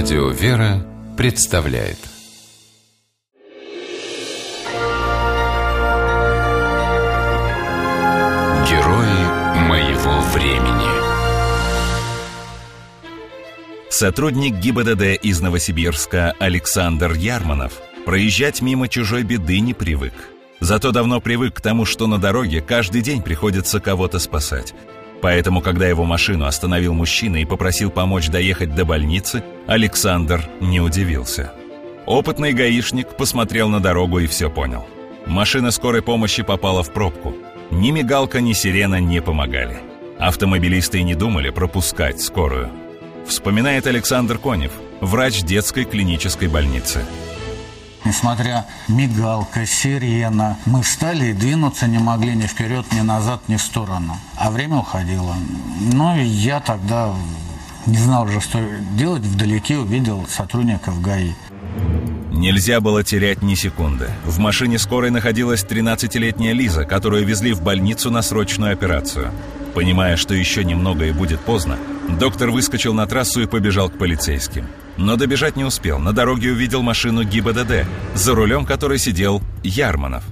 Радио «Вера» представляет Герои моего времени Сотрудник ГИБДД из Новосибирска Александр Ярманов проезжать мимо чужой беды не привык. Зато давно привык к тому, что на дороге каждый день приходится кого-то спасать. Поэтому, когда его машину остановил мужчина и попросил помочь доехать до больницы, Александр не удивился. Опытный гаишник посмотрел на дорогу и все понял. Машина скорой помощи попала в пробку. Ни мигалка, ни сирена не помогали. Автомобилисты и не думали пропускать скорую. Вспоминает Александр Конев, врач детской клинической больницы. Несмотря мигалка, сирена, мы встали и двинуться не могли ни вперед, ни назад, ни в сторону. А время уходило. Ну и я тогда не знал уже, что делать. Вдалеке увидел сотрудников ГАИ. Нельзя было терять ни секунды. В машине скорой находилась 13-летняя Лиза, которую везли в больницу на срочную операцию. Понимая, что еще немного и будет поздно, доктор выскочил на трассу и побежал к полицейским. Но добежать не успел. На дороге увидел машину ГИБДД, за рулем которой сидел Ярманов.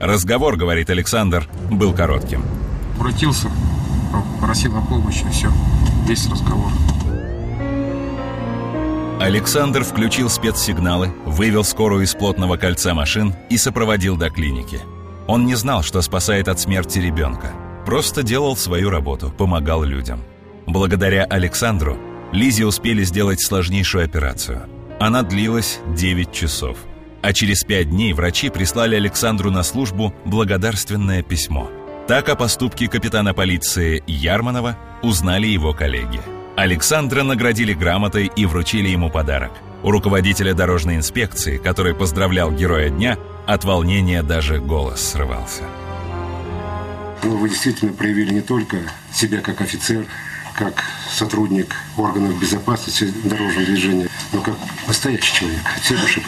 Разговор, говорит Александр, был коротким. Обратился, попросил о помощи, все, весь разговор. Александр включил спецсигналы, вывел скорую из плотного кольца машин и сопроводил до клиники. Он не знал, что спасает от смерти ребенка. Просто делал свою работу, помогал людям. Благодаря Александру Лизе успели сделать сложнейшую операцию. Она длилась 9 часов. А через 5 дней врачи прислали Александру на службу благодарственное письмо. Так о поступке капитана полиции Ярманова узнали его коллеги. Александра наградили грамотой и вручили ему подарок. У руководителя дорожной инспекции, который поздравлял героя дня, от волнения даже голос срывался. Ну, вы действительно проявили не только себя как офицер, как сотрудник органов безопасности дорожного движения, но как настоящий человек, все души.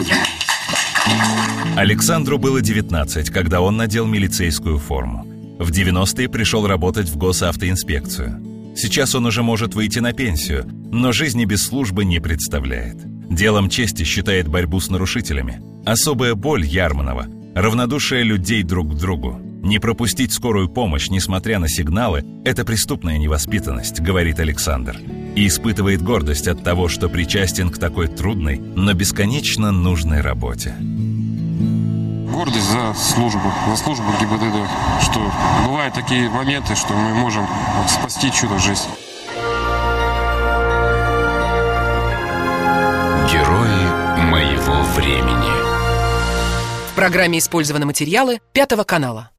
Александру было 19, когда он надел милицейскую форму. В 90-е пришел работать в госавтоинспекцию. Сейчас он уже может выйти на пенсию, но жизни без службы не представляет. Делом чести считает борьбу с нарушителями. Особая боль Ярманова – равнодушие людей друг к другу. Не пропустить скорую помощь, несмотря на сигналы, это преступная невоспитанность, говорит Александр. И испытывает гордость от того, что причастен к такой трудной, но бесконечно нужной работе. Гордость за службу, за службу ГИБДД, что бывают такие моменты, что мы можем спасти чудо жизни. Герои моего времени В программе использованы материалы Пятого канала.